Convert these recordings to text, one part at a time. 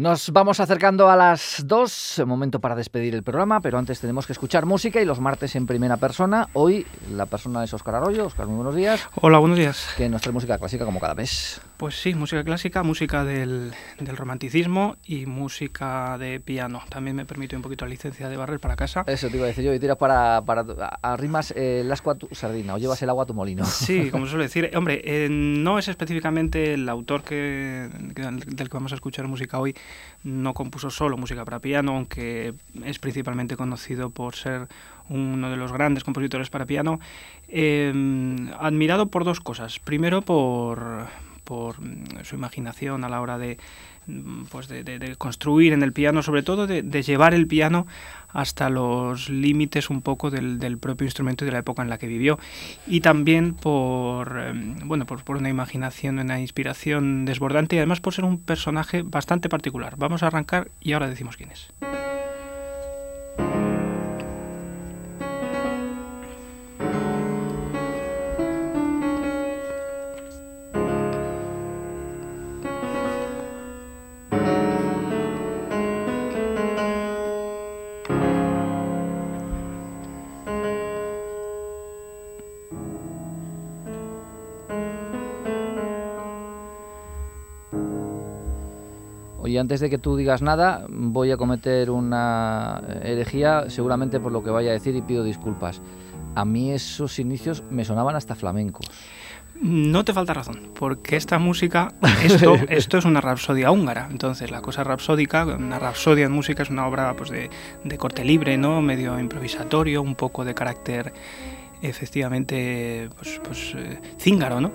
Nos vamos acercando a las dos, momento para despedir el programa, pero antes tenemos que escuchar música y los martes en primera persona. Hoy la persona es Óscar Arroyo. Óscar, muy buenos días. Hola, buenos días. Que nos trae música clásica como cada mes. Pues sí, música clásica, música del, del, romanticismo y música de piano. También me permite un poquito la licencia de barrer para casa. Eso te iba a decir yo, y tiras para, para arrimas el asco a tu sardina o llevas el agua a tu molino. Sí, como suele decir. Hombre, eh, no es específicamente el autor que, del que vamos a escuchar música hoy, no compuso solo música para piano, aunque es principalmente conocido por ser uno de los grandes compositores para piano, eh, admirado por dos cosas. Primero, por por mm, su imaginación a la hora de, pues de, construir en el piano, sobre todo de, llevar el piano hasta los límites un poco del, propio instrumento y de la época en la que vivió. Y también por, em, bueno, por, una imaginación, una inspiración desbordante y además por ser un personaje bastante particular. Vamos a arrancar y ahora decimos quién es. Y antes de que tú digas nada, voy a cometer una herejía, seguramente por lo que vaya a decir, y pido disculpas. A mí esos inicios me sonaban hasta flamencos. No te falta razón, porque esta música, esto, esto es una rapsodia húngara. Entonces, la cosa rapsódica, una rapsodia en música es una obra pues, de, de corte libre, ¿no? medio improvisatorio, un poco de carácter efectivamente pues, pues eh, cíngaro, ¿no?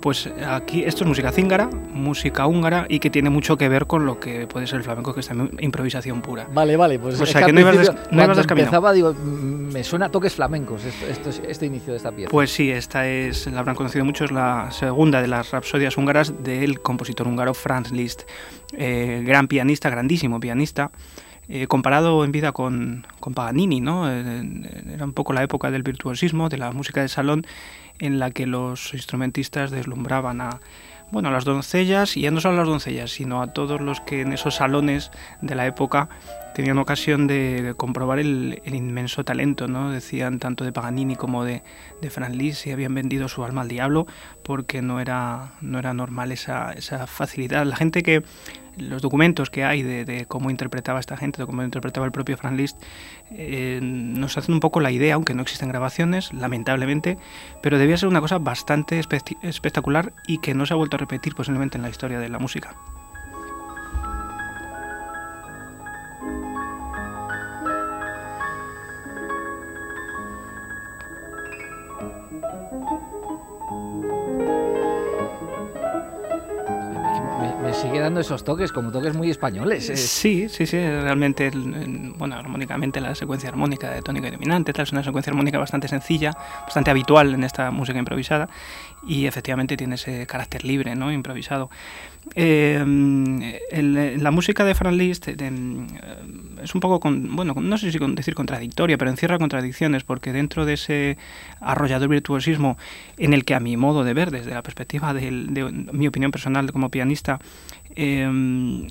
Pues aquí esto es música cíngara, música húngara y que tiene mucho que ver con lo que puede ser el flamenco, que es también improvisación pura. Vale, vale, pues o sea, que, no ibas, no empezaba, digo, mm, me suena a toques flamencos esto, este inicio de esta pieza. Pues sí, esta es, la habrán conocido mucho, es la segunda de las rapsodias húngaras del compositor húngaro Franz Liszt, eh, gran pianista, grandísimo pianista. Eh, comparado en vida con, con Paganini, ¿no? Era un poco la época del virtuosismo, de la música de salón, en la que los instrumentistas deslumbraban a, bueno, a las doncellas, y ya no solo a las doncellas, sino a todos los que en esos salones de la época tenían ocasión de comprobar el, inmenso talento, ¿no? Decían tanto de Paganini como de, de Franz Liszt y habían vendido su alma al diablo porque no era, no era normal esa, esa facilidad. La gente que los documentos que hay de, cómo interpretaba esta gente, de cómo interpretaba el propio Franz Liszt, eh, nos hacen un poco la idea, aunque no existen grabaciones, lamentablemente, pero debía ser una cosa bastante espectacular y que no se ha vuelto a repetir posiblemente en la historia de la música. thank you sigue dando esos toques, como toques muy españoles. Sí, sí, sí, realmente, bueno, armónicamente la secuencia armónica de tónica y dominante, tal, es una secuencia armónica bastante sencilla, bastante habitual en esta música improvisada y efectivamente tiene ese carácter libre, ¿no? Improvisado. Eh, la música de Franz Liszt eh, es un poco, con, bueno, no sé si decir contradictoria, pero encierra contradicciones porque dentro de ese arrollador virtuosismo en el que a mi modo de ver, desde la perspectiva de, mi opinión personal como pianista, eh,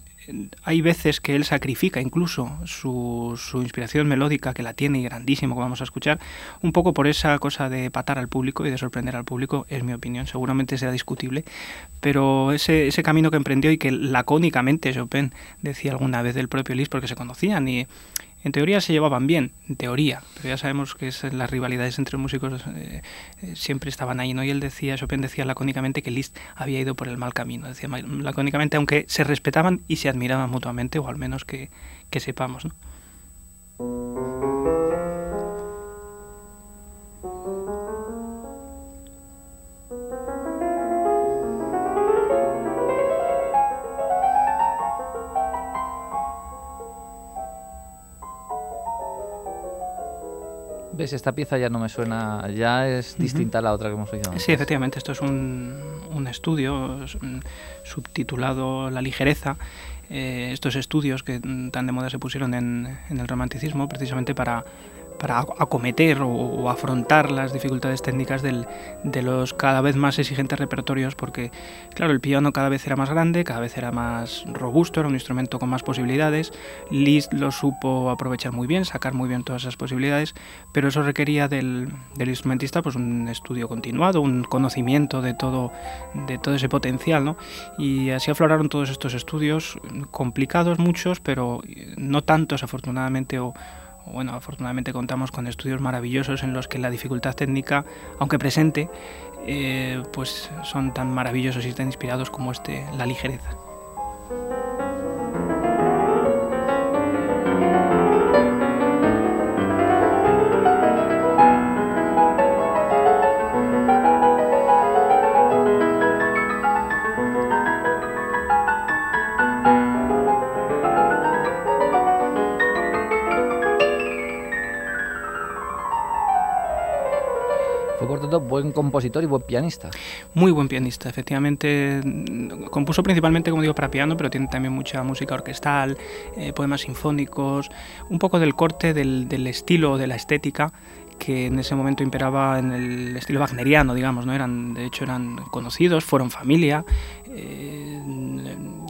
hay veces que él sacrifica incluso su, su, inspiración melódica, que la tiene y grandísimo, que vamos a escuchar, un poco por esa cosa de patar al público y de sorprender al público, es mi opinión, seguramente será discutible, pero ese, ese camino que emprendió y que lacónicamente Chopin decía alguna vez del propio Liszt, porque se conocían y en teoría se llevaban bien, en teoría, pero ya sabemos que las rivalidades entre músicos eh, eh, siempre estaban ahí, ¿no? Y él decía, Chopin decía lacónicamente que Liszt había ido por el mal camino, decía lacónicamente, aunque se respetaban y se admiraban mutuamente, o al menos que, que sepamos, ¿no? ¿Ves? Esta pieza ya no me suena, ya es distinta a la otra que hemos oído. Sí, efectivamente, esto es un, un estudio subtitulado La ligereza. Eh, estos estudios que tan de moda se pusieron en, en el romanticismo precisamente para para acometer o, afrontar las dificultades técnicas del, de los cada vez más exigentes repertorios, porque claro, el piano cada vez era más grande, cada vez era más robusto, era un instrumento con más posibilidades, Liszt lo supo aprovechar muy bien, sacar muy bien todas esas posibilidades, pero eso requería del, del instrumentista pues un estudio continuado, un conocimiento de todo, de todo ese potencial, ¿no? y así afloraron todos estos estudios, complicados muchos, pero no tantos afortunadamente bueno, afortunadamente contamos con estudios maravillosos en los que la dificultad técnica, aunque presente, eh, pues son tan maravillosos y tan inspirados como este, la ligereza. Buen compositor y buen pianista. Muy buen pianista, efectivamente. Compuso principalmente, como digo, para piano, pero tiene también mucha música orquestal, eh, poemas sinfónicos, un poco del corte del, del estilo, de la estética que en ese momento imperaba en el estilo wagneriano, digamos, ¿no? Eran, de hecho, eran conocidos, fueron familia, eh,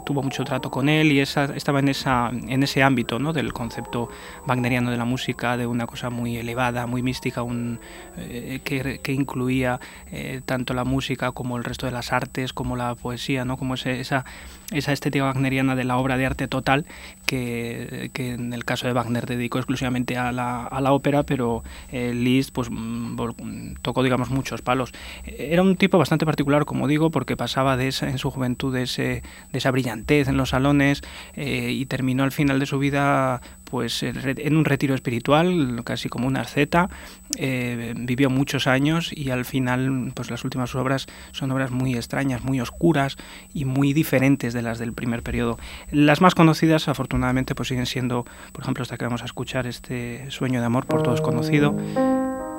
tuvo mucho trato con él y esa, estaba en, esa, en ese ámbito ¿no? del concepto wagneriano de la música, de una cosa muy elevada, muy mística, un, eh, que, que, incluía eh, tanto la música como el resto de las artes, como la poesía, ¿no? como ese, esa, esa estética wagneriana de la obra de arte total que, que en el caso de Wagner dedicó exclusivamente a la, a la ópera, pero eh, Liszt pues, mm, tocó digamos muchos palos. Era un tipo bastante particular, como digo, porque pasaba de esa, en su juventud de, ese, de esa en los salones eh, y terminó al final de su vida pues en un retiro espiritual, casi como una asceta, eh, vivió muchos años y al final pues las últimas obras son obras muy extrañas, muy oscuras y muy diferentes de las del primer periodo. Las más conocidas afortunadamente pues siguen siendo, por ejemplo, esta que vamos a escuchar, este Sueño de Amor por todos conocido,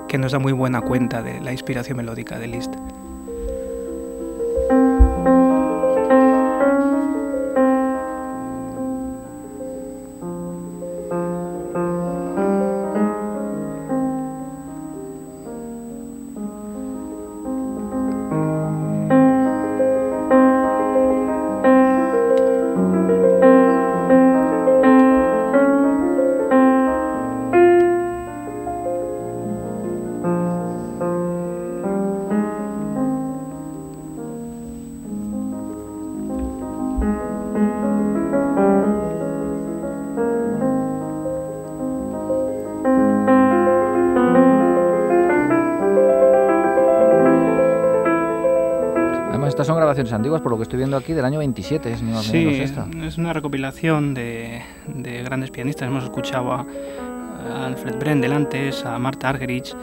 que nos da muy buena cuenta de la inspiración melódica de Liszt. Antiguas, por lo que estoy viendo aquí, del año 27, es sí, es una recopilación de, grandes pianistas. Hemos escuchado a, Alfred Brendel antes, a Marta Argerich,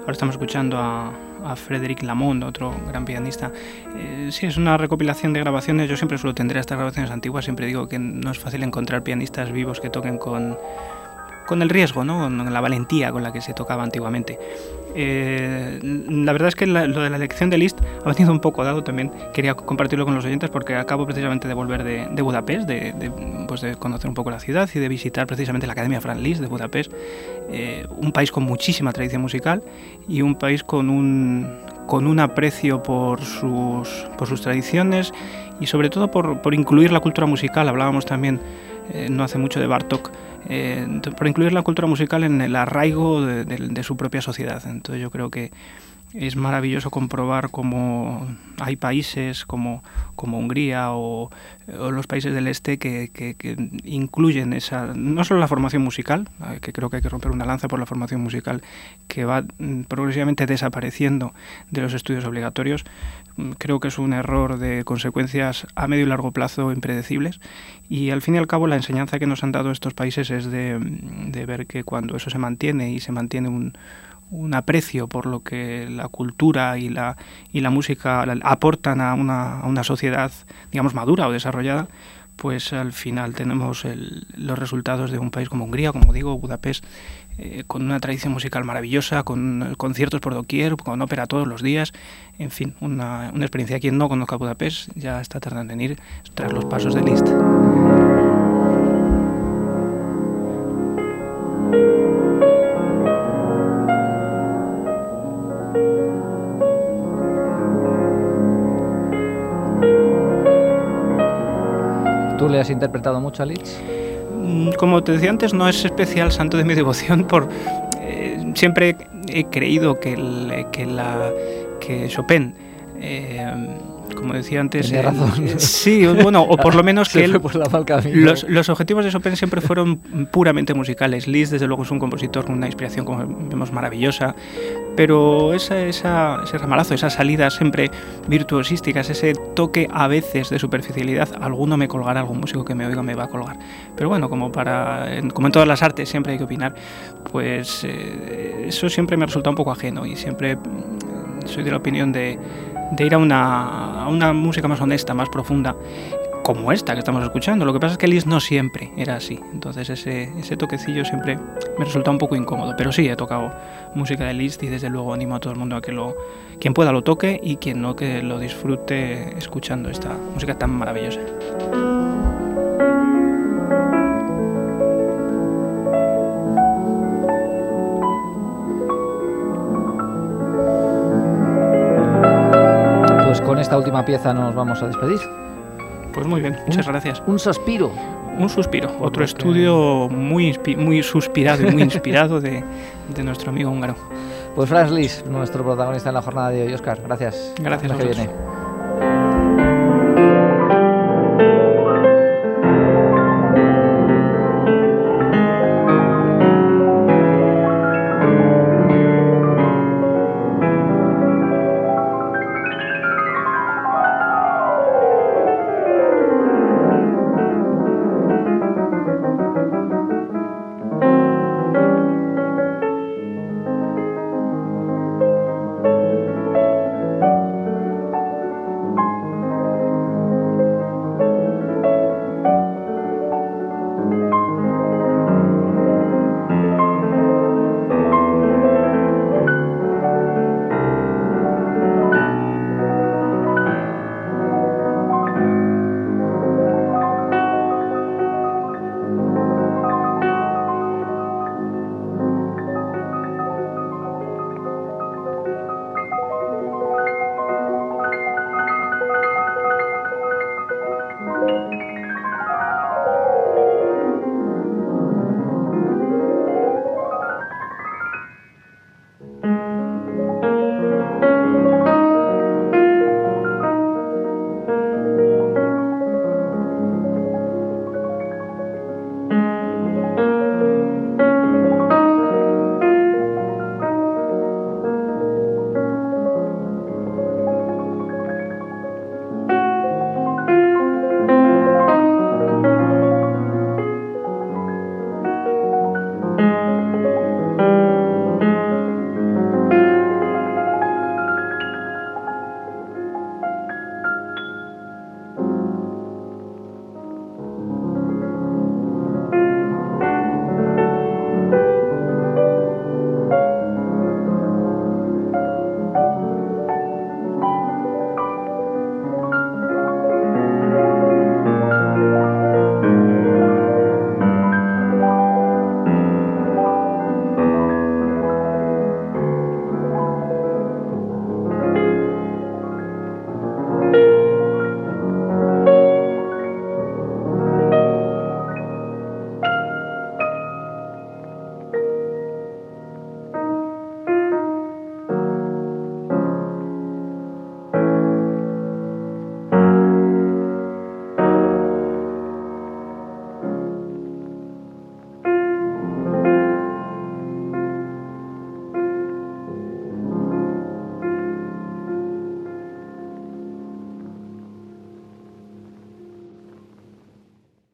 ahora estamos escuchando a, a Frédéric Lamont, otro gran pianista. Eh, sí, es una recopilación de grabaciones. Yo siempre suelo tendré estas grabaciones antiguas. Siempre digo que no es fácil encontrar pianistas vivos que toquen con, con el riesgo, ¿no? con la valentía con la que se tocaba antiguamente. Eh, la verdad es que lo de la elección de Liszt ha venido un poco dado también. Quería compartirlo con los oyentes porque acabo precisamente de volver de, Budapest, de, pues de, conocer un poco la ciudad y de visitar precisamente la Academia Franz Liszt de Budapest, eh, un país con muchísima tradición musical y un país con un, con un aprecio por sus, por sus tradiciones y sobre todo por, por incluir la cultura musical. Hablábamos también eh, no hace mucho de Bartok eh, por incluir la cultura musical en el arraigo de, su propia sociedad. Entonces yo creo que es maravilloso comprobar cómo hay países como, como Hungría o, los países del este que, incluyen esa, no solo la formación musical, eh, que creo que hay que romper una lanza por la formación musical que va mm, progresivamente desapareciendo de los estudios obligatorios, mm, creo que es un error de consecuencias a medio y largo plazo impredecibles. Y al fin y al cabo la enseñanza que nos han dado estos países es de, de ver que cuando eso se mantiene y se mantiene un un aprecio por lo que la cultura y la, y la música aportan a una, a una sociedad, digamos, madura o desarrollada, pues al final tenemos los resultados de un país como Hungría, como digo, Budapest, eh, con una tradición musical maravillosa, con conciertos por doquier, con ópera todos los días, en fin, una, una experiencia. Quien no conozca Budapest ya está tardando en ir tras los pasos de Liszt. Has interpretado mucho a? Mm, como te decía antes, no es especial santo de mi devoción por... Eh, siempre he creído que, que, que Chopin... Eh, como decía antes. Tenía razón. sí, bueno, o por lo menos que él, los, los, objetivos de Chopin siempre fueron puramente musicales. Liszt, desde luego, es un compositor con una inspiración, como vemos, maravillosa, pero esa, esa, ese ramalazo, esas salidas siempre virtuosísticas, ese toque a veces de superficialidad, alguno me colgará, algún músico que me oiga me va a colgar. Pero bueno, como, para, como en todas las artes siempre hay que opinar, pues eh, eso siempre me resulta un poco ajeno y siempre mm, soy de la opinión de de ir a una, a una música más honesta, más profunda, como esta que estamos escuchando. Lo que pasa es que Liz no siempre era así. Entonces ese, ese toquecillo siempre me resulta un poco incómodo. Pero sí, he tocado música de Liszt y desde luego animo a todo el mundo a que lo, quien pueda lo toque y quien no que lo disfrute escuchando esta música tan maravillosa. Esta última pieza nos vamos a despedir. Pues muy bien, muchas gracias. Un suspiro. Un suspiro, otro estudio muy, muy suspirado y muy inspirado de, de nuestro amigo húngaro. Pues Franz Lis, nuestro protagonista en la jornada de hoy. Oscar, gracias. Gracias. A